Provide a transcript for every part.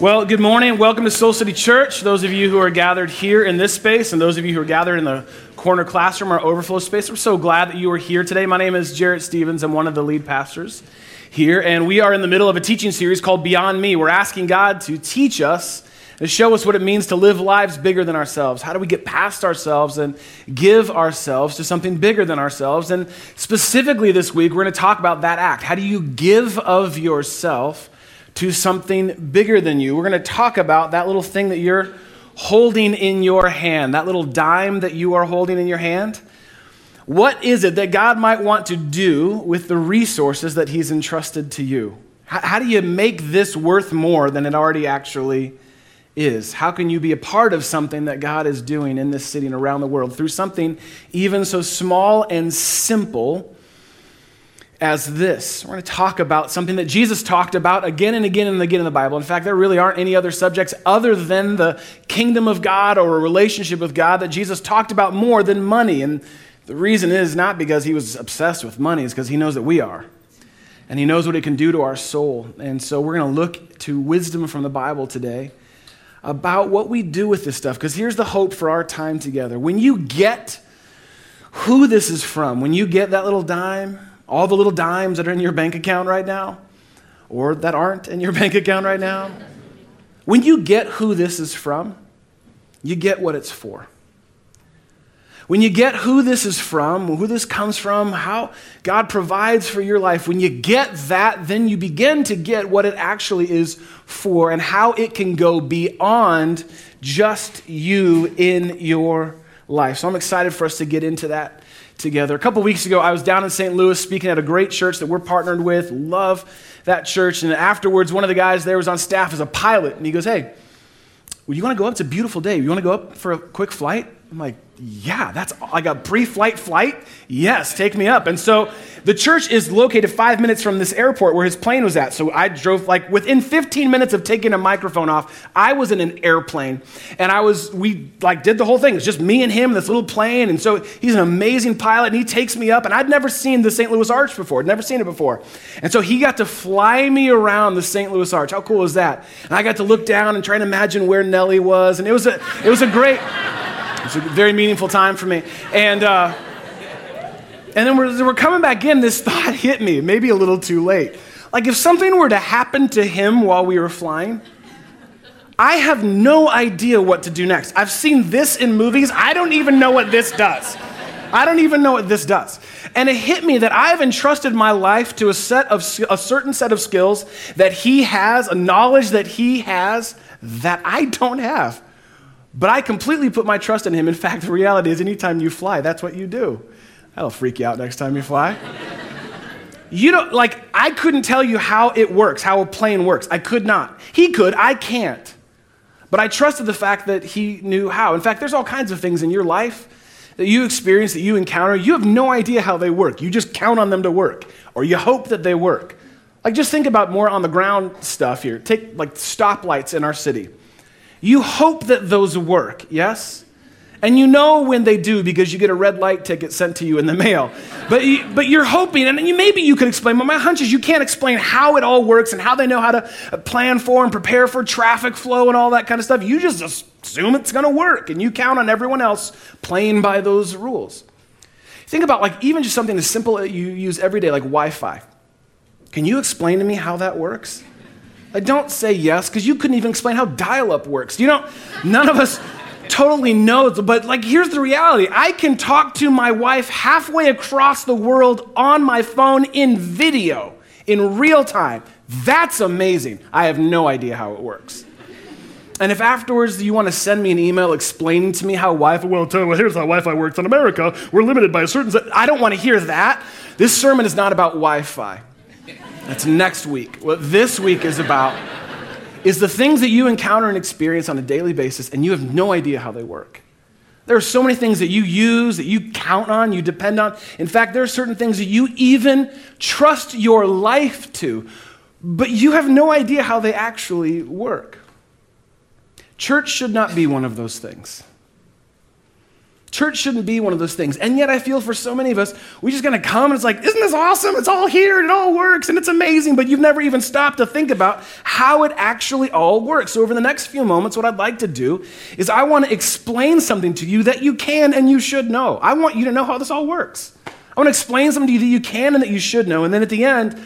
Well, good morning. Welcome to Soul City Church. Those of you who are gathered here in this space, and those of you who are gathered in the corner classroom or overflow space, we're so glad that you are here today. My name is Jarrett Stevens. I'm one of the lead pastors here, and we are in the middle of a teaching series called Beyond Me. We're asking God to teach us and show us what it means to live lives bigger than ourselves. How do we get past ourselves and give ourselves to something bigger than ourselves? And specifically this week, we're going to talk about that act. How do you give of yourself? To something bigger than you. We're going to talk about that little thing that you're holding in your hand, that little dime that you are holding in your hand. What is it that God might want to do with the resources that He's entrusted to you? How, do you make this worth more than it already actually is? How can you be a part of something that God is doing in this city and around the world through something even so small and simple? As this. We're going to talk about something that Jesus talked about again and again and again in the Bible. In fact, there really aren't any other subjects other than the kingdom of God or a relationship with God that Jesus talked about more than money. And the reason is not because he was obsessed with money, it's because he knows that we are. And he knows what it can do to our soul. And so we're going to look to wisdom from the Bible today about what we do with this stuff. Because here's the hope for our time together. When you get who this is from, when you get that little dime, all the little dimes that are in your bank account right now, or that aren't in your bank account right now, when you get who this is from, you get what it's for. When you get who this is from, who this comes from, how God provides for your life, when you get that, then you begin to get what it actually is for and how it can go beyond just you in your life. So I'm excited for us to get into that together. A couple weeks ago, I was down in St. Louis speaking at a great church that we're partnered with. Love that church. And afterwards, one of the guys there was on staff as a pilot, and he goes, Hey, well, you want to go up? It's a beautiful day. You want to go up for a quick flight? I'm like, yeah, that's like a pre flight flight. Yes, take me up. And so the church is located five minutes from this airport where his plane was at. So I drove like within 15 minutes of taking a microphone off, I was in an airplane. And I was, we like did the whole thing. It's just me and him, this little plane. And so he's an amazing pilot and he takes me up. And I'd never seen the St. Louis Arch before, never seen it before. And so he got to fly me around the St. Louis Arch. How cool is that? And I got to look down and try and imagine where Nelly was. And it was a, it was a great, it was a very meaningful time for me. And, uh, and then we're, we're coming back in, this thought hit me, maybe a little too late. Like, if something were to happen to him while we were flying, I have no idea what to do next. I've seen this in movies. I don't even know what this does. I don't even know what this does. And it hit me that I have entrusted my life to a set of a certain set of skills that he has, a knowledge that he has that I don't have. But I completely put my trust in him. In fact, the reality is, anytime you fly, that's what you do. That'll freak you out next time you fly. you don't, like, I couldn't tell you how it works, how a plane works. I could not. He could, I can't. But I trusted the fact that he knew how. In fact, there's all kinds of things in your life that you experience, that you encounter. You have no idea how they work. You just count on them to work, or you hope that they work. Like, just think about more on the ground stuff here. Take, like, stoplights in our city. You hope that those work, yes? And you know when they do because you get a red light ticket sent to you in the mail. But, you, but you're hoping, and you, maybe you could explain, but my hunch is you can't explain how it all works and how they know how to plan for and prepare for traffic flow and all that kind of stuff. You just assume it's going to work, and you count on everyone else playing by those rules. Think about like even just something as simple that you use every day, like Wi Fi. Can you explain to me how that works? I don't say yes because you couldn't even explain how dial up works. You know, none of us totally knows, but like here's the reality I can talk to my wife halfway across the world on my phone in video, in real time. That's amazing. I have no idea how it works. And if afterwards you want to send me an email explaining to me how Wi Fi, well, you here's how Wi Fi works in America. We're limited by a certain. I don't want to hear that. This sermon is not about Wi Fi. That's next week. What this week is about is the things that you encounter and experience on a daily basis, and you have no idea how they work. There are so many things that you use, that you count on, you depend on. In fact, there are certain things that you even trust your life to, but you have no idea how they actually work. Church should not be one of those things. Church shouldn't be one of those things. And yet, I feel for so many of us, we just gonna come and it's like, isn't this awesome? It's all here and it all works and it's amazing, but you've never even stopped to think about how it actually all works. So, over the next few moments, what I'd like to do is I wanna explain something to you that you can and you should know. I want you to know how this all works. I wanna explain something to you that you can and that you should know. And then at the end,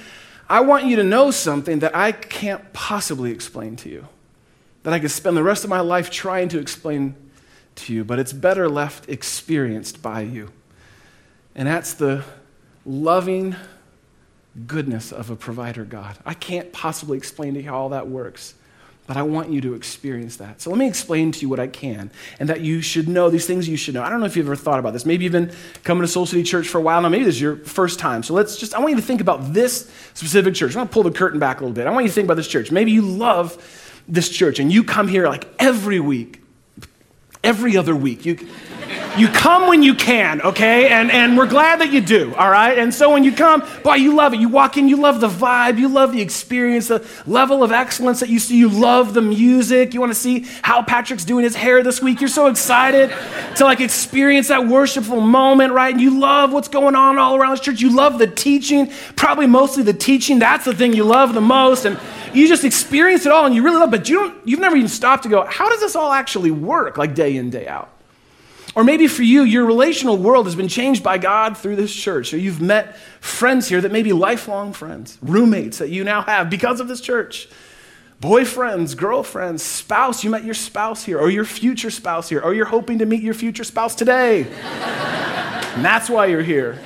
I want you to know something that I can't possibly explain to you, that I could spend the rest of my life trying to explain to you, but it's better left experienced by you. And that's the loving goodness of a provider God. I can't possibly explain to you how all that works, but I want you to experience that. So let me explain to you what I can and that you should know these things you should know. I don't know if you've ever thought about this. Maybe you've been coming to Soul City Church for a while now. Maybe this is your first time. So let's just, I want you to think about this specific church. I want to pull the curtain back a little bit. I want you to think about this church. Maybe you love this church and you come here like every week every other week. You, you come when you can, okay? And, and we're glad that you do, all right? And so when you come, boy, you love it. You walk in, you love the vibe, you love the experience, the level of excellence that you see. You love the music. You want to see how Patrick's doing his hair this week. You're so excited to like experience that worshipful moment, right? And you love what's going on all around this church. You love the teaching, probably mostly the teaching. That's the thing you love the most. And you just experience it all and you really love it, but you don't, you've never even stopped to go, how does this all actually work, like day in, day out? Or maybe for you, your relational world has been changed by God through this church. Or you've met friends here that may be lifelong friends, roommates that you now have because of this church. Boyfriends, girlfriends, spouse, you met your spouse here, or your future spouse here, or you're hoping to meet your future spouse today. and that's why you're here.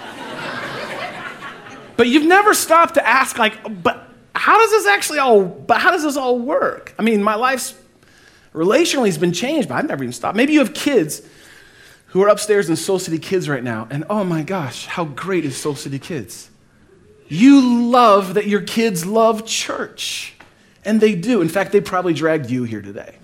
But you've never stopped to ask, like, but how does this actually all, but how does this all work? I mean, my life's relationally has been changed, but I've never even stopped. Maybe you have kids who are upstairs in Soul City Kids right now, and oh my gosh, how great is Soul City Kids? You love that your kids love church, and they do. In fact, they probably dragged you here today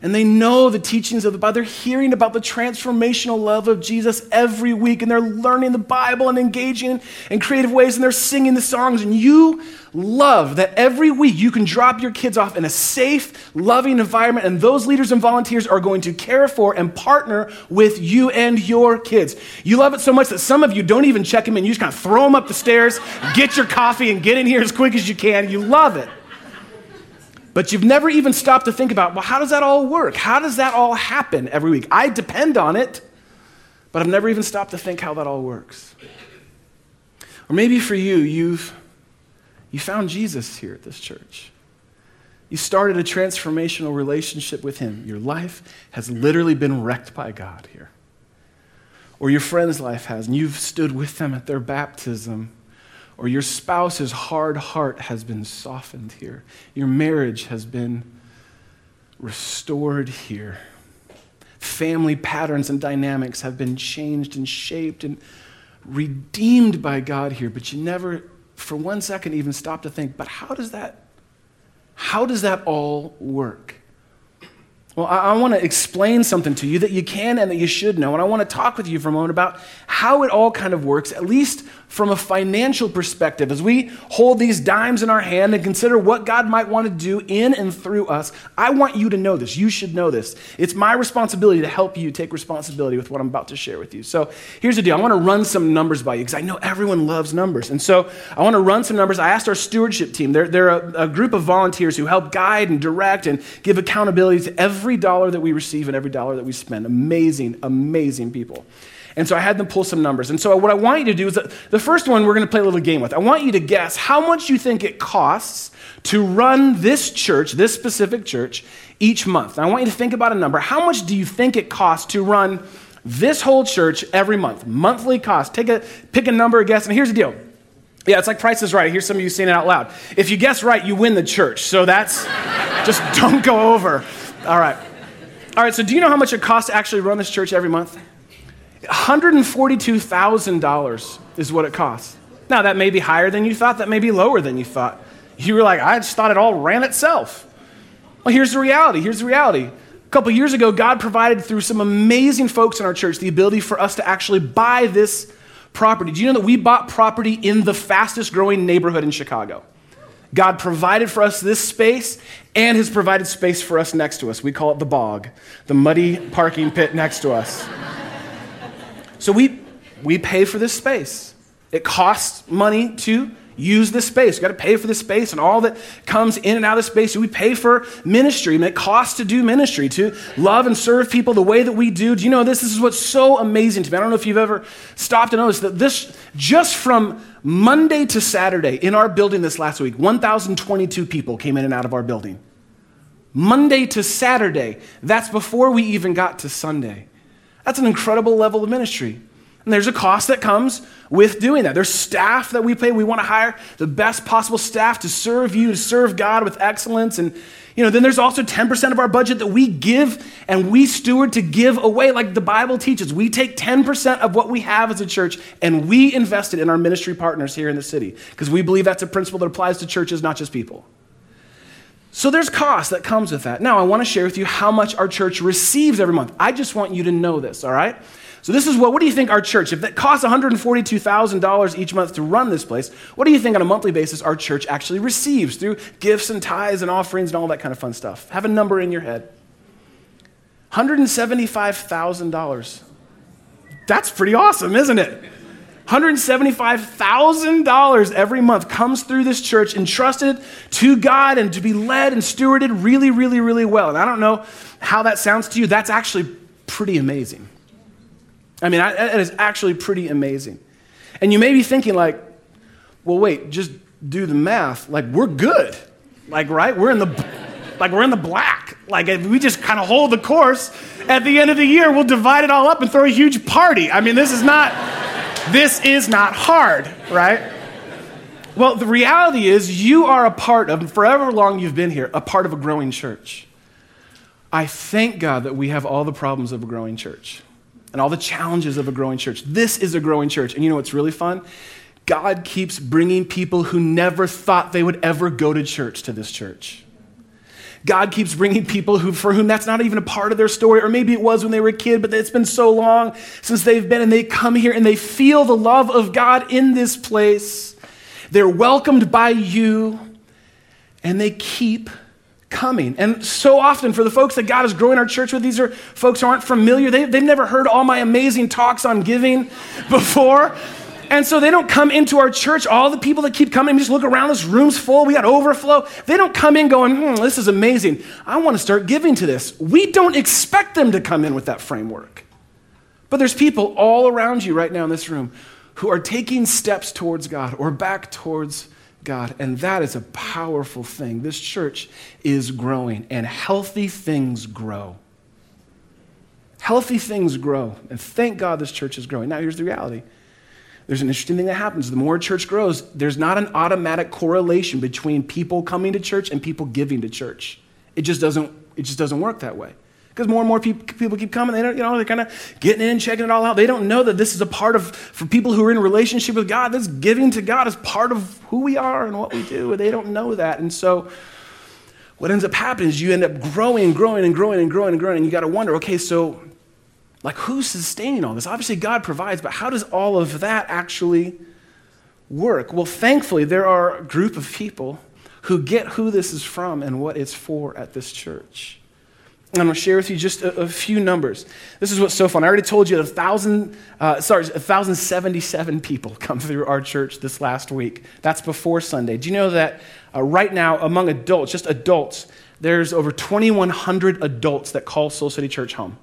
and they know the teachings of the Bible. They're hearing about the transformational love of Jesus every week, and they're learning the Bible and engaging in creative ways, and they're singing the songs. And you love that every week you can drop your kids off in a safe, loving environment, and those leaders and volunteers are going to care for and partner with you and your kids. You love it so much that some of you don't even check them in. You just kind of throw them up the stairs, get your coffee, and get in here as quick as you can. You love it. But you've never even stopped to think about, well, how does that all work? How does that all happen every week? I depend on it, but I've never even stopped to think how that all works. Or maybe for you, you've you found Jesus here at this church. You started a transformational relationship with him. Your life has literally been wrecked by God here. Or your friend's life has, and you've stood with them at their baptism or your spouse's hard heart has been softened here. Your marriage has been restored here. Family patterns and dynamics have been changed and shaped and redeemed by God here, but you never for one second even stop to think, but how does that how does that all work? Well, I, I want to explain something to you that you can and that you should know. And I want to talk with you for a moment about how it all kind of works, at least from a financial perspective. As we hold these dimes in our hand and consider what God might want to do in and through us, I want you to know this. You should know this. It's my responsibility to help you take responsibility with what I'm about to share with you. So here's the deal I want to run some numbers by you because I know everyone loves numbers. And so I want to run some numbers. I asked our stewardship team, they're, they're a, a group of volunteers who help guide and direct and give accountability to every every dollar that we receive and every dollar that we spend. Amazing, amazing people. And so I had them pull some numbers. And so what I want you to do is the first one we're going to play a little game with. I want you to guess how much you think it costs to run this church, this specific church, each month. Now I want you to think about a number. How much do you think it costs to run this whole church every month? Monthly cost. Take a pick a number, guess. And here's the deal. Yeah, it's like Price is Right. Here's some of you saying it out loud. If you guess right, you win the church. So that's just don't go over. All right. All right, so do you know how much it costs to actually run this church every month? $142,000 is what it costs. Now, that may be higher than you thought, that may be lower than you thought. You were like, I just thought it all ran itself. Well, here's the reality. Here's the reality. A couple years ago, God provided through some amazing folks in our church the ability for us to actually buy this property. Do you know that we bought property in the fastest growing neighborhood in Chicago? God provided for us this space and has provided space for us next to us. We call it the bog, the muddy parking pit next to us. So we, we pay for this space. It costs money to use this space. We've got to pay for this space and all that comes in and out of space. So we pay for ministry, it costs to do ministry, to love and serve people the way that we do. Do you know this? This is what's so amazing to me. I don't know if you've ever stopped to notice that this, just from Monday to Saturday in our building this last week, 1,022 people came in and out of our building. Monday to Saturday. That's before we even got to Sunday. That's an incredible level of ministry. And there's a cost that comes with doing that. There's staff that we pay. We want to hire the best possible staff to serve you, to serve God with excellence. And, you know, then there's also 10% of our budget that we give and we steward to give away, like the Bible teaches. We take 10% of what we have as a church and we invest it in our ministry partners here in the city because we believe that's a principle that applies to churches, not just people. So there's cost that comes with that. Now, I want to share with you how much our church receives every month. I just want you to know this, all right? So this is what, what do you think our church, if it costs $142,000 each month to run this place, what do you think on a monthly basis our church actually receives through gifts and tithes and offerings and all that kind of fun stuff? Have a number in your head. $175,000. That's pretty awesome, isn't it? $175,000 every month comes through this church entrusted to God and to be led and stewarded really, really, really well. And I don't know how that sounds to you. That's actually pretty amazing. I mean, that is actually pretty amazing. And you may be thinking, like, well, wait, just do the math. Like, we're good. Like, right? We're in the, like, we're in the black. Like, if we just kind of hold the course, at the end of the year, we'll divide it all up and throw a huge party. I mean, this is not, this is not hard, right? Well, the reality is, you are a part of, forever long you've been here, a part of a growing church. I thank God that we have all the problems of a growing church and all the challenges of a growing church. This is a growing church. And you know what's really fun? God keeps bringing people who never thought they would ever go to church to this church. God keeps bringing people who, for whom that's not even a part of their story, or maybe it was when they were a kid, but it's been so long since they've been, and they come here and they feel the love of God in this place. They're welcomed by you, and they keep coming. And so often, for the folks that God is growing our church with, these are folks who aren't familiar. They, they've never heard all my amazing talks on giving before. And so they don't come into our church. All the people that keep coming, just look around, this room's full, we got overflow. They don't come in going, hmm, this is amazing. I want to start giving to this. We don't expect them to come in with that framework. But there's people all around you right now in this room who are taking steps towards God or back towards God. And that is a powerful thing. This church is growing, and healthy things grow. Healthy things grow. And thank God this church is growing. Now, here's the reality there's an interesting thing that happens. The more a church grows, there's not an automatic correlation between people coming to church and people giving to church. It just doesn't, it just doesn't work that way because more and more people, people keep coming. They don't, you know, they're kind of getting in, checking it all out. They don't know that this is a part of, for people who are in relationship with God, this giving to God is part of who we are and what we do. They don't know that. And so what ends up happening is you end up growing and growing and growing and growing and growing. And you got to wonder, okay, so like who's sustaining all this? Obviously, God provides, but how does all of that actually work? Well, thankfully, there are a group of people who get who this is from and what it's for at this church. And I'm going to share with you just a, a, few numbers. This is what's so fun. I already told you a thousand, uh, sorry, 1,077 people come through our church this last week. That's before Sunday. Do you know that uh, right now, among adults, just adults, there's over 2,100 adults that call Soul City Church home,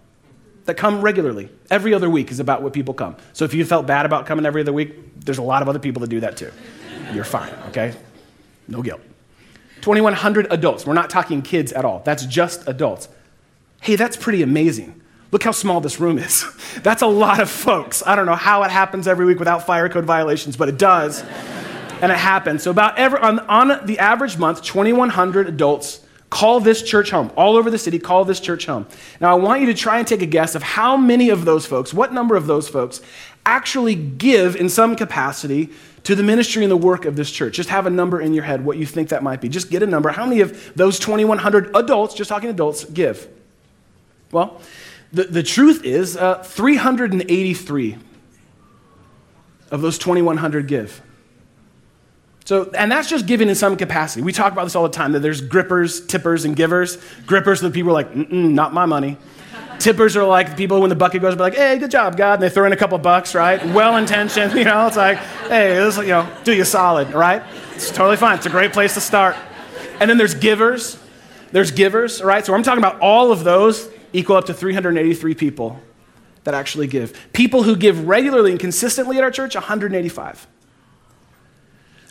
that come regularly. Every other week is about what people come. So if you felt bad about coming every other week, there's a lot of other people that do that too. You're fine, okay? No guilt. 2,100 adults. We're not talking kids at all. That's just adults. Hey, that's pretty amazing. Look how small this room is. That's a lot of folks. I don't know how it happens every week without fire code violations, but it does. and it happens. So, about every, on, on the average month, 2,100 adults call this church home. All over the city, call this church home. Now, I want you to try and take a guess of how many of those folks, what number of those folks, actually give in some capacity to the ministry and the work of this church. Just have a number in your head, what you think that might be. Just get a number. How many of those 2,100 adults, just talking adults, give? Well, the, the truth is uh, 383 of those 2,100 give. So, and that's just giving in some capacity. We talk about this all the time that there's grippers, tippers, and givers. Grippers, are the people are like, not my money. Tippers are like the people when the bucket goes, be like, hey, good job, God. And they throw in a couple bucks, right? Well intentioned, you know, it's like, hey, this, you know, do you solid, right? It's totally fine. It's a great place to start. And then there's givers. There's givers, right? So I'm talking about all of those equal up to 383 people that actually give. People who give regularly and consistently at our church, 185.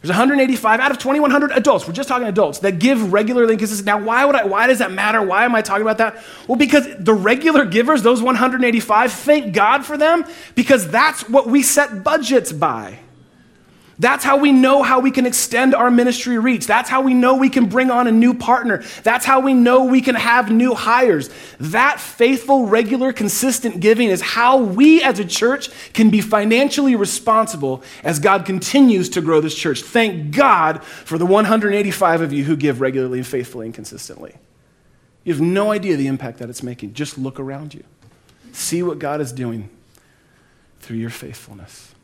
There's 185 out of 2,100 adults. We're just talking adults that give regularly consistently. Now, why would I? Why does that matter? Why am I talking about that? Well, because the regular givers, those 185, thank God for them because that's what we set budgets by. That's how we know how we can extend our ministry reach. That's how we know we can bring on a new partner. That's how we know we can have new hires. That faithful, regular, consistent giving is how we as a church can be financially responsible as God continues to grow this church. Thank God for the 185 of you who give regularly and faithfully and consistently. You have no idea the impact that it's making. Just look around you. See what God is doing through your faithfulness.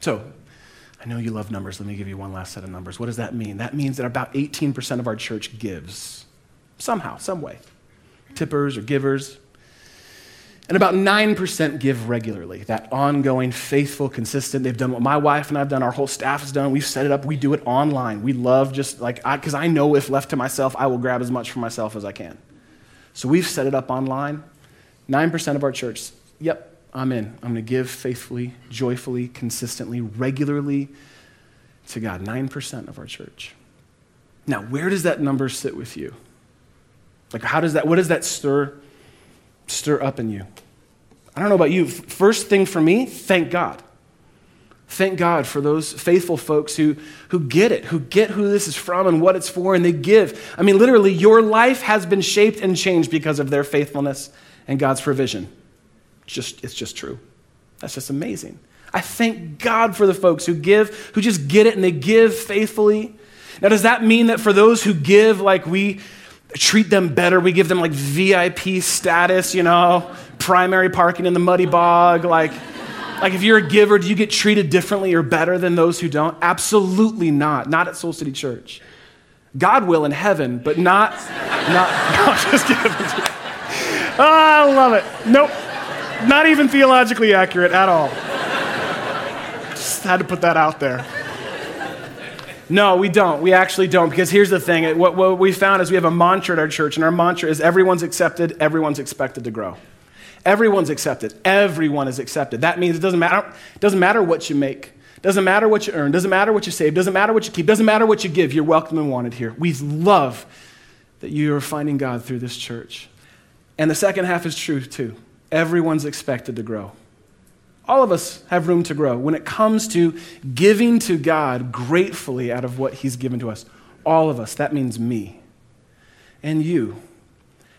So, I know you love numbers. Let me give you one last set of numbers. What does that mean? That means that about 18% of our church gives somehow, some way. Tippers or givers. And about 9% give regularly. That ongoing, faithful, consistent. They've done what my wife and I've done, our whole staff has done. We've set it up. We do it online. We love just like, because I, I know if left to myself, I will grab as much for myself as I can. So we've set it up online. 9% of our church, yep, I'm in. I'm going to give faithfully, joyfully, consistently, regularly to God. 9% of our church. Now, where does that number sit with you? Like, how does that, what does that stir, stir up in you? I don't know about you. First thing for me, thank God. Thank God for those faithful folks who, who get it, who get who this is from and what it's for, and they give. I mean, literally, your life has been shaped and changed because of their faithfulness and God's provision. Just, it's just true. That's just amazing. I thank God for the folks who give, who just get it and they give faithfully. Now, does that mean that for those who give, like we treat them better, we give them like VIP status, you know, primary parking in the muddy bog? Like, like if you're a giver, do you get treated differently or better than those who don't? Absolutely not. Not at Soul City Church. God will in heaven, but not, not, no, just kidding. Oh, I love it. Nope. Not even theologically accurate at all. Just had to put that out there. No, we don't. We actually don't. Because here's the thing what, what we found is we have a mantra at our church, and our mantra is everyone's accepted, everyone's expected to grow. Everyone's accepted. Everyone is accepted. That means it doesn't matter, doesn't matter what you make. Doesn't matter what you earn, doesn't matter what you save, doesn't matter what you keep, doesn't matter what you give. You're welcome and wanted here. We love that you are finding God through this church. And the second half is true too. Everyone's expected to grow. All of us have room to grow when it comes to giving to God gratefully out of what He's given to us. All of us, that means me and you,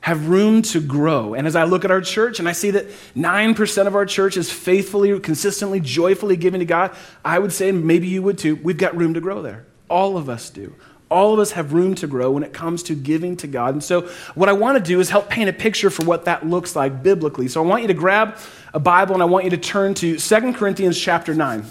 have room to grow. And as I look at our church and I see that 9% of our church is faithfully, consistently, joyfully giving to God, I would say, maybe you would too, we've got room to grow there. All of us do. All of us have room to grow when it comes to giving to God. And so, what I want to do is help paint a picture for what that looks like biblically. So, I want you to grab a Bible and I want you to turn to 2 Corinthians chapter 9.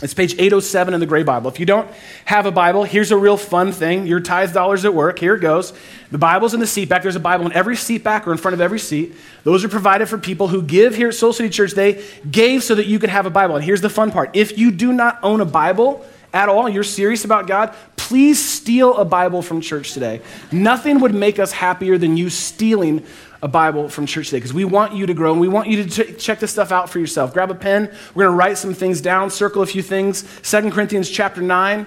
It's page 807 in the Gray Bible. If you don't have a Bible, here's a real fun thing. Your tithe dollars at work. Here it goes. The Bible's in the seat back. There's a Bible in every seat back or in front of every seat. Those are provided for people who give here at Soul City Church. They gave so that you could have a Bible. And here's the fun part if you do not own a Bible, at all, you're serious about God, please steal a Bible from church today. Nothing would make us happier than you stealing a Bible from church today because we want you to grow and we want you to check this stuff out for yourself. Grab a pen. We're going to write some things down, circle a few things. Second Corinthians chapter 9.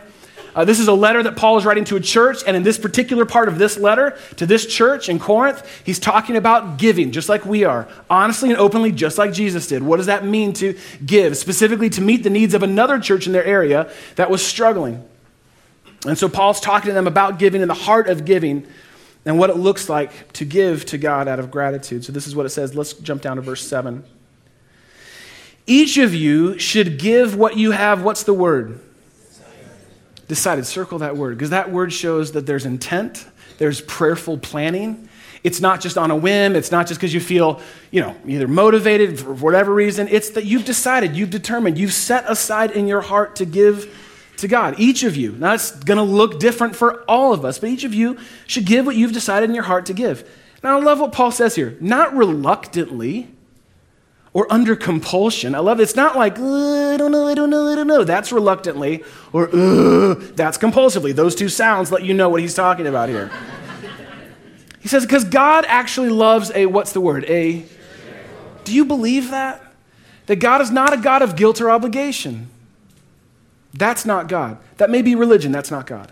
Uh, this is a letter that Paul is writing to a church, and in this particular part of this letter to this church in Corinth, he's talking about giving, just like we are, honestly and openly, just like Jesus did. What does that mean to give? Specifically, to meet the needs of another church in their area that was struggling. And so Paul's talking to them about giving in the heart of giving and what it looks like to give to God out of gratitude. So this is what it says. Let's jump down to verse 7. Each of you should give what you have. What's the word? Decided, circle that word, because that word shows that there's intent, there's prayerful planning. It's not just on a whim. It's not just because you feel, you know, either motivated for whatever reason. It's that you've decided, you've determined, you've set aside in your heart to give to God. Each of you. Now, it's going to look different for all of us, but each of you should give what you've decided in your heart to give. Now, I love what Paul says here. Not reluctantly or under compulsion. I love it. It's not like, uh, I don't know, I don't know, I don't know. That's reluctantly, or uh, that's compulsively. Those two sounds let you know what he's talking about here. he says, because God actually loves a, what's the word? A, do you believe that? That God is not a God of guilt or obligation. That's not God. That may be religion, that's not God.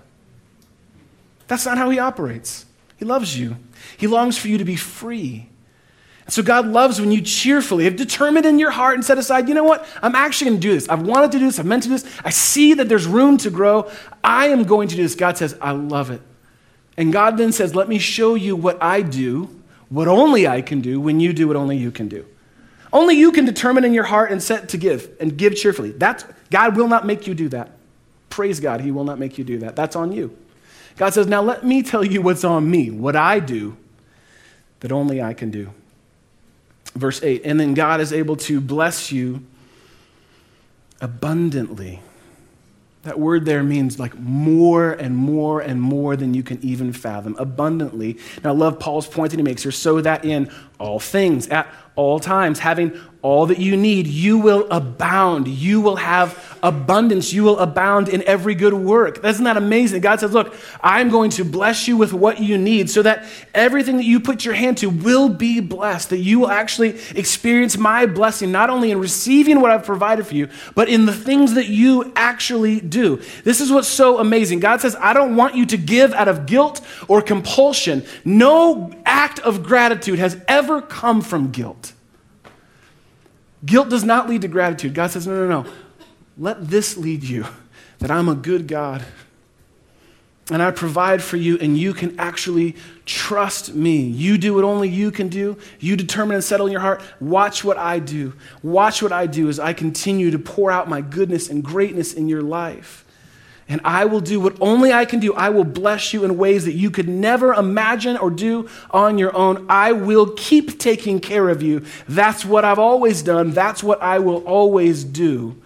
That's not how He operates. He loves you, He longs for you to be free. So God loves when you cheerfully have determined in your heart and set aside, you know what? I'm actually going to do this. I've wanted to do this. I've meant to do this. I see that there's room to grow. I am going to do this. God says, I love it. And God then says, let me show you what I do, what only I can do when you do what only you can do. Only you can determine in your heart and set to give and give cheerfully. That's, God will not make you do that. Praise God, He will not make you do that. That's on you. God says, now let me tell you what's on me, what I do that only I can do. Verse 8, and then God is able to bless you abundantly. That word there means like more and more and more than you can even fathom, abundantly. Now, I love Paul's point that he makes here so that in all things, at all times, having all that you need, you will abound. You will have abundance. You will abound in every good work. Isn't that amazing? God says, Look, I'm going to bless you with what you need so that everything that you put your hand to will be blessed, that you will actually experience my blessing, not only in receiving what I've provided for you, but in the things that you actually do. This is what's so amazing. God says, I don't want you to give out of guilt or compulsion. No act of gratitude has ever come from guilt. Guilt does not lead to gratitude. God says, no, no, no. Let this lead you that I'm a good God and I provide for you, and you can actually trust me. You do what only you can do. You determine and settle in your heart. Watch what I do. Watch what I do as I continue to pour out my goodness and greatness in your life. And I will do what only I can do. I will bless you in ways that you could never imagine or do on your own. I will keep taking care of you. That's what I've always done. That's what I will always do.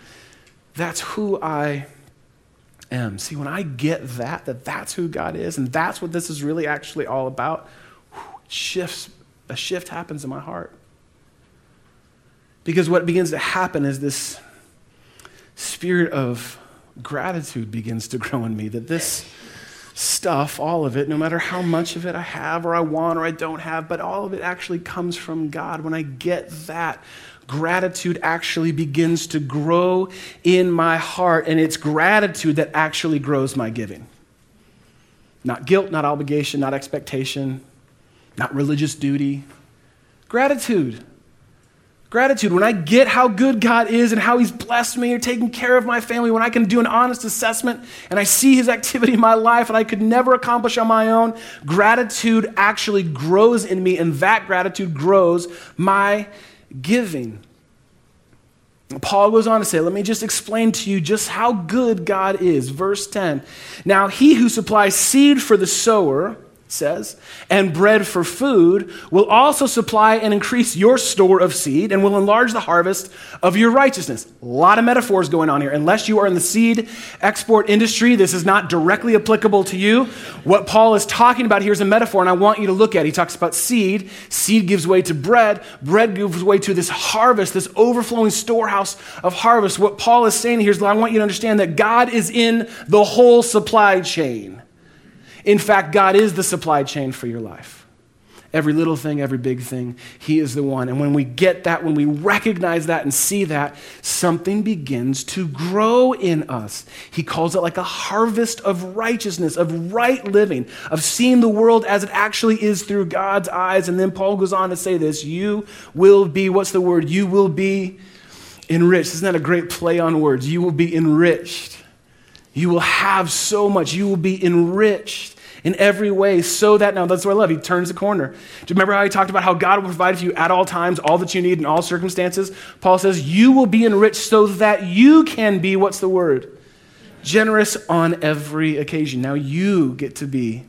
That's who I am. See, when I get that, that that's who God is, and that's what this is really actually all about, shifts, a shift happens in my heart. Because what begins to happen is this spirit of gratitude begins to grow in me that this stuff, all of it, no matter how much of it I have or I want or I don't have, but all of it actually comes from God. When I get that, gratitude actually begins to grow in my heart, and it's gratitude that actually grows my giving. Not guilt, not obligation, not expectation, not religious duty. Gratitude. Gratitude, when I get how good God is and how He's blessed me or taken care of my family, when I can do an honest assessment and I see His activity in my life and I could never accomplish on my own, gratitude actually grows in me, and that gratitude grows my giving. Paul goes on to say, Let me just explain to you just how good God is. Verse 10. Now, he who supplies seed for the sower, says, and bread for food will also supply and increase your store of seed and will enlarge the harvest of your righteousness. A lot of metaphors going on here. Unless you are in the seed export industry, this is not directly applicable to you. What Paul is talking about here is a metaphor, and I want you to look at it. He talks about seed. Seed gives way to bread. Bread gives way to this harvest, this overflowing storehouse of harvest. What Paul is saying here is I want you to understand that God is in the whole supply chain. In fact, God is the supply chain for your life. Every little thing, every big thing, He is the one. And when we get that, when we recognize that and see that, something begins to grow in us. He calls it like a harvest of righteousness, of right living, of seeing the world as it actually is through God's eyes. And then Paul goes on to say this you will be, what's the word? You will be enriched. Isn't that a great play on words? You will be enriched. You will have so much. You will be enriched in every way so that now that's what I love. He turns the corner. Do you remember how he talked about how God will provide for you at all times, all that you need in all circumstances? Paul says, You will be enriched so that you can be, what's the word? Generous on every occasion. Now you get to be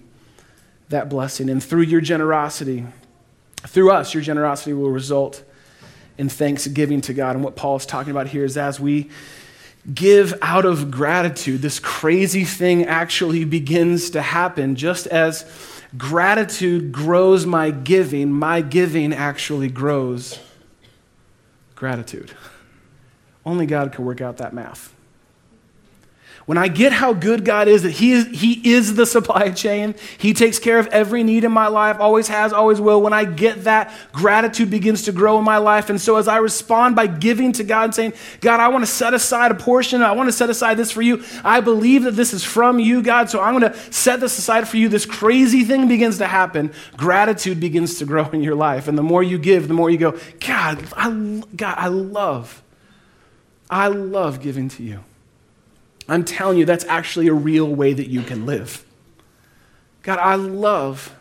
that blessing. And through your generosity, through us, your generosity will result in thanksgiving to God. And what Paul is talking about here is as we give out of gratitude, this crazy thing actually begins to happen, just as gratitude grows my giving, my giving actually grows gratitude. Only God can work out that math. When I get how good God is, that he is, he is the supply chain, He takes care of every need in my life, always has, always will. When I get that, gratitude begins to grow in my life. And so as I respond by giving to God and saying, God, I want to set aside a portion, I want to set aside this for you. I believe that this is from you, God, so I'm going to set this aside for you. This crazy thing begins to happen. Gratitude begins to grow in your life. And the more you give, the more you go, God, I, God, I love, I love giving to you. I'm telling you, that's actually a real way that you can live. God, I love,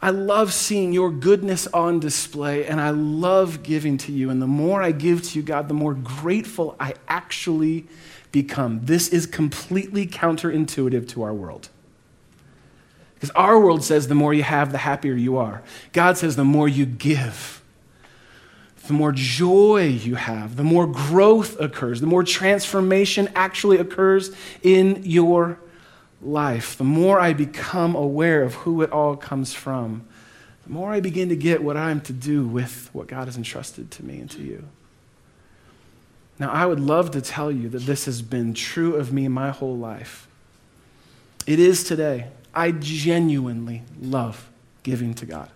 I love seeing your goodness on display, and I love giving to you. And the more I give to you, God, the more grateful I actually become. This is completely counterintuitive to our world. Because our world says the more you have, the happier you are. God says the more you give, the more joy you have, the more growth occurs, the more transformation actually occurs in your life, the more I become aware of who it all comes from, the more I begin to get what I'm to do with what God has entrusted to me and to you. Now, I would love to tell you that this has been true of me my whole life. It is today. I genuinely love giving to God.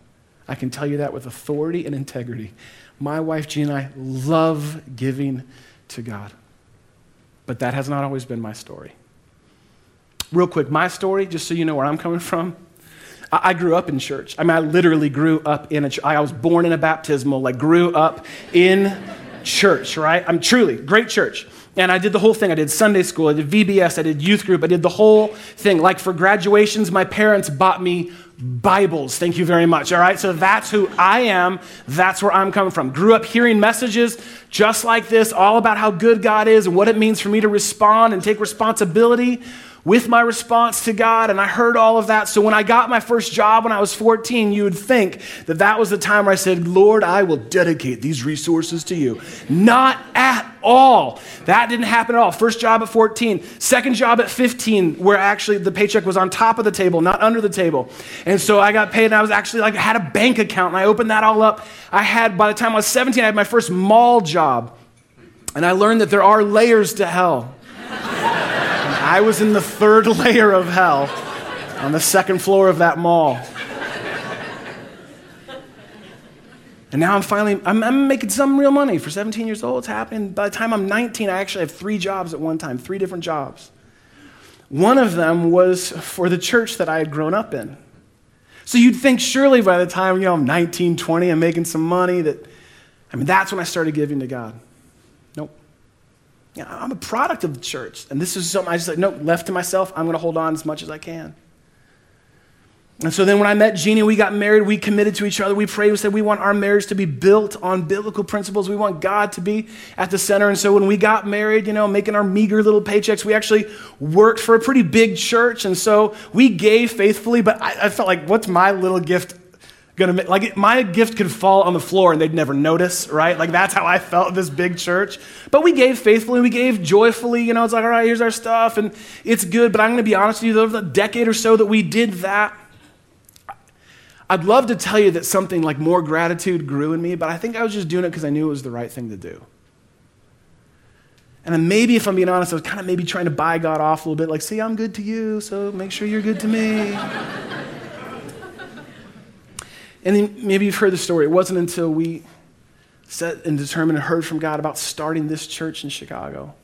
I can tell you that with authority and integrity my wife Jean and I love giving to God. But that has not always been my story. Real quick, my story, just so you know where I'm coming from. I grew up in church. I mean, I literally grew up in a church. I was born in a baptismal, like, grew up in church, right? I'm truly great church. And I did the whole thing. I did Sunday school, I did VBS, I did youth group, I did the whole thing. Like for graduations, my parents bought me Bibles. Thank you very much. All right, so that's who I am. That's where I'm coming from. Grew up hearing messages just like this, all about how good God is and what it means for me to respond and take responsibility with my response to God, and I heard all of that. So when I got my first job when I was 14, you would think that that was the time where I said, Lord, I will dedicate these resources to you. Not at all. That didn't happen at all. First job at 14, second job at 15, where actually the paycheck was on top of the table, not under the table. And so I got paid, and I was actually like, I had a bank account, and I opened that all up. I had, by the time I was 17, I had my first mall job. And I learned that there are layers to hell. I was in the third layer of hell on the second floor of that mall. And now I'm finally, I'm, I'm, making some real money for 17 years old. It's happening. By the time I'm 19, I actually have three jobs at one time, three different jobs. One of them was for the church that I had grown up in. So you'd think surely by the time, you know, I'm 19, 20, I'm making some money that, I mean, that's when I started giving to God. You know, I'm a product of the church. And this is something I just like, no, left to myself, I'm going to hold on as much as I can. And so then when I met Jeannie, we got married, we committed to each other. We prayed, we said we want our marriage to be built on biblical principles. We want God to be at the center. And so when we got married, you know, making our meager little paychecks, we actually worked for a pretty big church. And so we gave faithfully, but I, I felt like, what's my little gift gonna make, like my gift could fall on the floor and they'd never notice, right? Like that's how I felt this big church. But we gave faithfully, we gave joyfully, you know, it's like, all right, here's our stuff and it's good. But I'm gonna be honest with you, over the decade or so that we did that, I'd love to tell you that something like more gratitude grew in me, but I think I was just doing it because I knew it was the right thing to do. And then maybe, if I'm being honest, I was kind of maybe trying to buy God off a little bit, like, see, I'm good to you, so make sure you're good to me. And then maybe you've heard the story. It wasn't until we set and determined and heard from God about starting this church in Chicago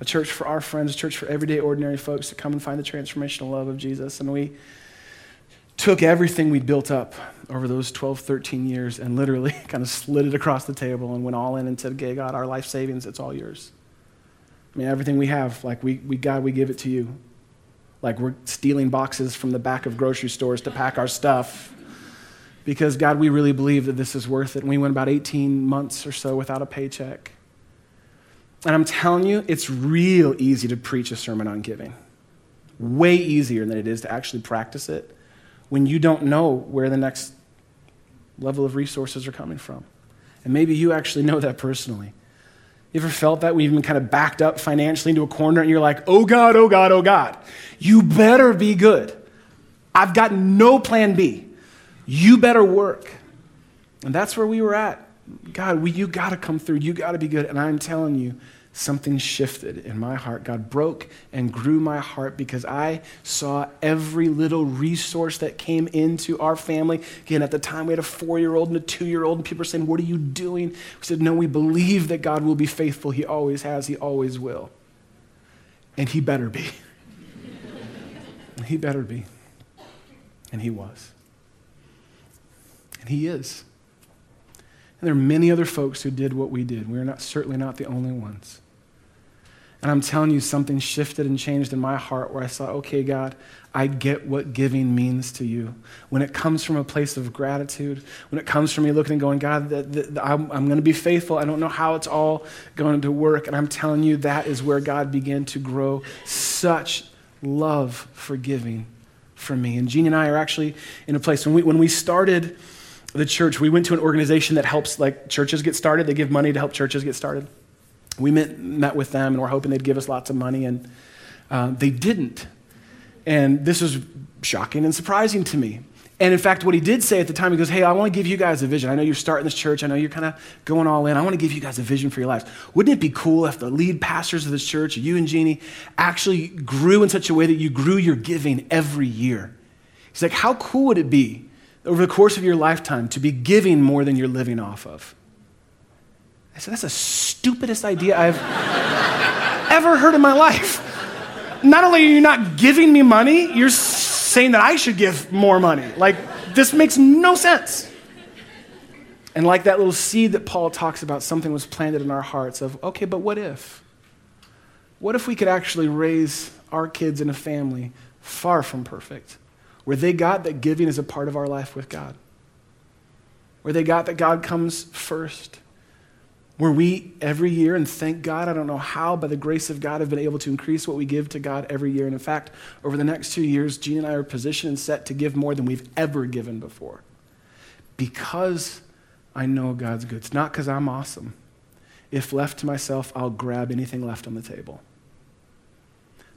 a church for our friends, a church for everyday, ordinary folks to come and find the transformational love of Jesus. And we took everything we'd built up over those 12, 13 years and literally kind of slid it across the table and went all in and said, Okay, God, our life savings, it's all yours. I mean, everything we have, like, we, we God, we give it to you. Like, we're stealing boxes from the back of grocery stores to pack our stuff because, God, we really believe that this is worth it. And we went about 18 months or so without a paycheck. And I'm telling you, it's real easy to preach a sermon on giving. Way easier than it is to actually practice it when you don't know where the next level of resources are coming from. And maybe you actually know that personally. You ever felt that when you've been kind of backed up financially into a corner and you're like, oh God, oh God, oh God, you better be good. I've got no plan B. You better work. And that's where we were at. God, we, you got to come through. You got to be good. And I'm telling you, something shifted in my heart. God broke and grew my heart because I saw every little resource that came into our family. Again, at the time, we had a four year old and a two year old, and people were saying, What are you doing? We said, No, we believe that God will be faithful. He always has, He always will. And He better be. he better be. And He was. And He is. And there are many other folks who did what we did. We're not, certainly not the only ones. And I'm telling you, something shifted and changed in my heart where I saw, okay, God, I get what giving means to you. When it comes from a place of gratitude, when it comes from me looking and going, God, the, the, the, I'm, I'm going to be faithful. I don't know how it's all going to work. And I'm telling you, that is where God began to grow such love for giving for me. And Jeannie and I are actually in a place when we, when we started the church, we went to an organization that helps like churches get started. They give money to help churches get started. We met, met with them and we're hoping they'd give us lots of money, and uh, they didn't. And this was shocking and surprising to me. And in fact, what he did say at the time, he goes, Hey, I want to give you guys a vision. I know you're starting this church. I know you're kind of going all in. I want to give you guys a vision for your lives. Wouldn't it be cool if the lead pastors of this church, you and Jeannie, actually grew in such a way that you grew your giving every year? He's like, How cool would it be over the course of your lifetime to be giving more than you're living off of. I said, that's the stupidest idea I've ever heard in my life. Not only are you not giving me money, you're saying that I should give more money. Like, this makes no sense. And like that little seed that Paul talks about, something was planted in our hearts of, okay, but what if? What if we could actually raise our kids in a family far from perfect? Where they got that giving is a part of our life with God, where they got that God comes first, where we every year, and thank God, I don't know how, by the grace of God, have been able to increase what we give to God every year. And in fact, over the next two years, Jeannie and I are positioned and set to give more than we've ever given before because I know God's good. It's not because I'm awesome. If left to myself, I'll grab anything left on the table.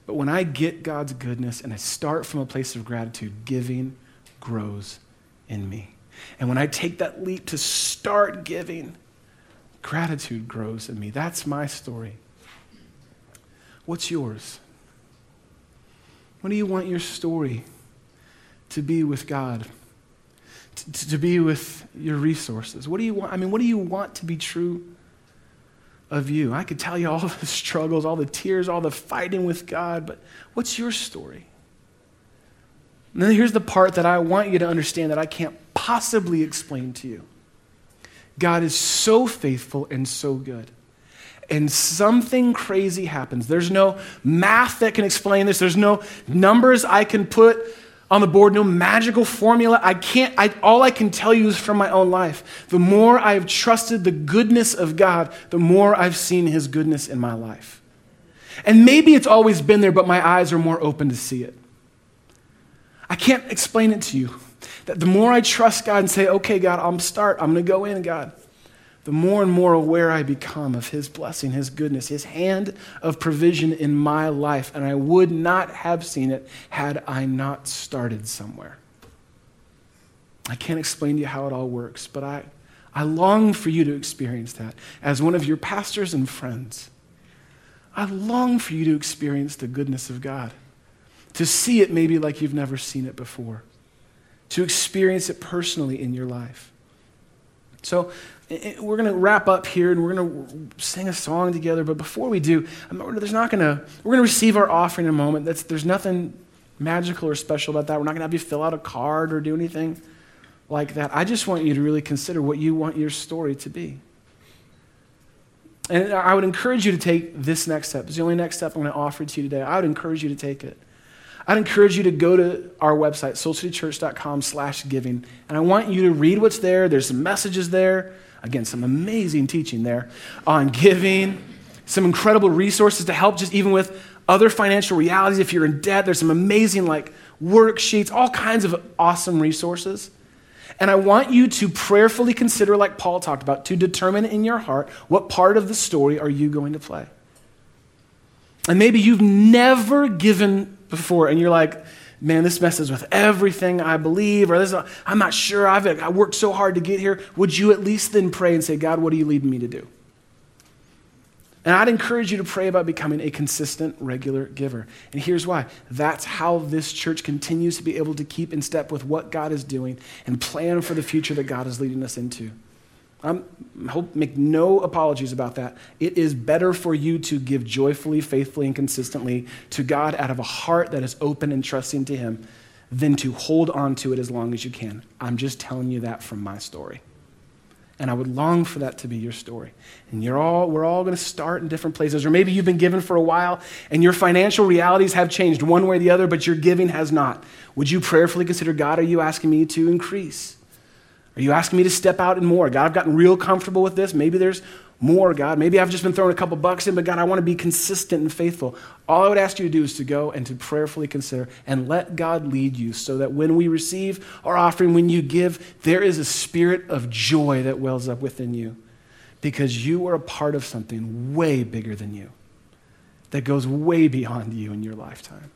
But when I get God's goodness and I start from a place of gratitude, giving grows in me. And when I take that leap to start giving, gratitude grows in me. That's my story. What's yours? What do you want your story to be with God? To, to, be with your resources? What do you want? I mean, what do you want to be true of you. I could tell you all the struggles, all the tears, all the fighting with God, but what's your story? And then here's the part that I want you to understand that I can't possibly explain to you. God is so faithful and so good. And something crazy happens. There's no math that can explain this. There's no numbers I can put on the board, no magical formula. I can't, I, all I can tell you is from my own life. The more I have trusted the goodness of God, the more I've seen his goodness in my life. And maybe it's always been there, but my eyes are more open to see it. I can't explain it to you. That the more I trust God and say, okay, God, I'm start, I'm to go in, God the more and more aware I become of His blessing, His goodness, His hand of provision in my life. And I would not have seen it had I not started somewhere. I can't explain to you how it all works, but I, I long for you to experience that as one of your pastors and friends. I long for you to experience the goodness of God, to see it maybe like you've never seen it before, to experience it personally in your life. So we're going to wrap up here and we're going to sing a song together. But before we do, there's not going to, we're going to receive our offering in a moment. That's, there's nothing magical or special about that. We're not going to have you fill out a card or do anything like that. I just want you to really consider what you want your story to be. And I would encourage you to take this next step. It's the only next step I'm going to offer to you today. I would encourage you to take it. I'd encourage you to go to our website, soulcitychurch.com slash giving. And I want you to read what's there. There's some messages there. Again, some amazing teaching there on giving, some incredible resources to help just even with other financial realities. If you're in debt, there's some amazing like worksheets, all kinds of awesome resources. And I want you to prayerfully consider, like Paul talked about, to determine in your heart what part of the story are you going to play. And maybe you've never given before, and you're like, man, this messes with everything I believe, or this, I'm not sure, I've I worked so hard to get here, would you at least then pray and say, God, what are you leading me to do? And I'd encourage you to pray about becoming a consistent, regular giver. And here's why that's how this church continues to be able to keep in step with what God is doing and plan for the future that God is leading us into. I hope make no apologies about that. It is better for you to give joyfully, faithfully, and consistently to God out of a heart that is open and trusting to Him than to hold on to it as long as you can. I'm just telling you that from my story. And I would long for that to be your story. And you're all, we're all going to start in different places. Or maybe you've been given for a while and your financial realities have changed one way or the other, but your giving has not. Would you prayerfully consider God, are you asking me to increase? Are you asking me to step out in more? God, I've gotten real comfortable with this. Maybe there's more, God. Maybe I've just been throwing a couple bucks in, but God, I want to be consistent and faithful. All I would ask you to do is to go and to prayerfully consider and let God lead you so that when we receive our offering, when you give, there is a spirit of joy that wells up within you because you are a part of something way bigger than you that goes way beyond you in your lifetime.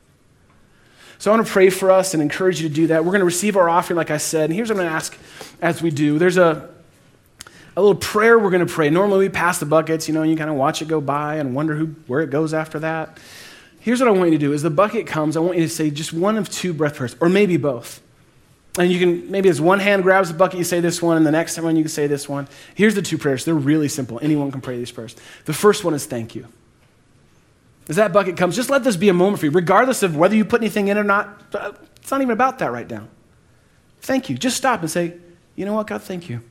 So I want to pray for us and encourage you to do that. We're going to receive our offering, like I said. And here's what I'm going to ask as we do. There's a, a little prayer we're going to pray. Normally we pass the buckets, you know, and you kind of watch it go by and wonder who, where it goes after that. Here's what I want you to do. As the bucket comes, I want you to say just one of two breath prayers, or maybe both. And you can, maybe as one hand grabs the bucket, you say this one, and the next one you can say this one. Here's the two prayers. They're really simple. Anyone can pray these prayers. The first one is thank you. As that bucket comes, just let this be a moment for you, regardless of whether you put anything in or not. It's not even about that right now. Thank you. Just stop and say, you know what, God, thank you.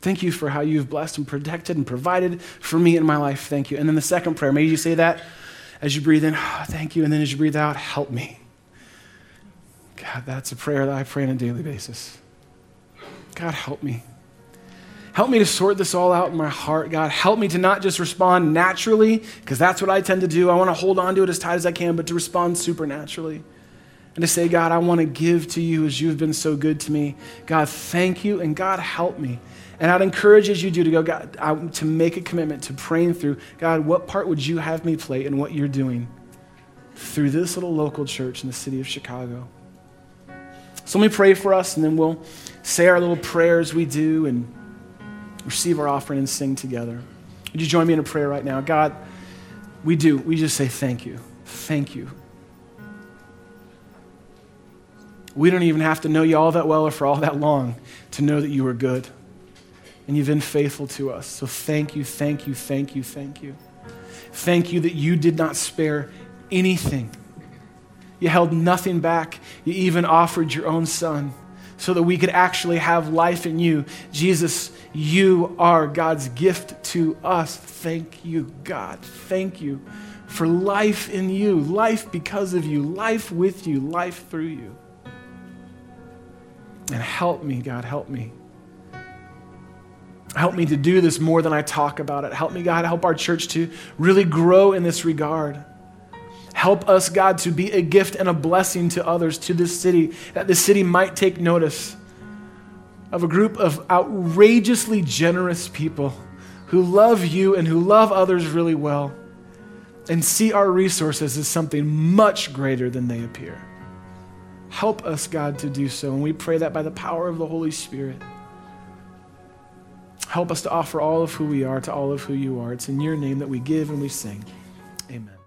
Thank you for how you've blessed and protected and provided for me in my life. Thank you. And then the second prayer, maybe you say that as you breathe in, oh, thank you. And then as you breathe out, help me. God, that's a prayer that I pray on a daily basis. God, help me. Help me to sort this all out in my heart, God. Help me to not just respond naturally, because that's what I tend to do. I want to hold on to it as tight as I can, but to respond supernaturally. And to say, God, I want to give to you as you've been so good to me. God, thank you, and God, help me. And I'd encourage as you do to go, God, I, to make a commitment to praying through, God, what part would you have me play in what you're doing through this little local church in the city of Chicago? So let me pray for us, and then we'll say our little prayers we do and receive our offering and sing together. Would you join me in a prayer right now? God, we do. We just say thank you. Thank you. We don't even have to know you all that well or for all that long to know that you are good. And you've been faithful to us. So thank you, thank you, thank you, thank you. Thank you that you did not spare anything. You held nothing back. You even offered your own son so that we could actually have life in you. Jesus, you are God's gift to us. Thank you, God. Thank you for life in you, life because of you, life with you, life through you. And help me, God, help me. Help me to do this more than I talk about it. Help me, God, help our church to really grow in this regard. Help us, God, to be a gift and a blessing to others, to this city, that this city might take notice of a group of outrageously generous people who love you and who love others really well and see our resources as something much greater than they appear. Help us, God, to do so. And we pray that by the power of the Holy Spirit. Help us to offer all of who we are to all of who you are. It's in your name that we give and we sing. Amen.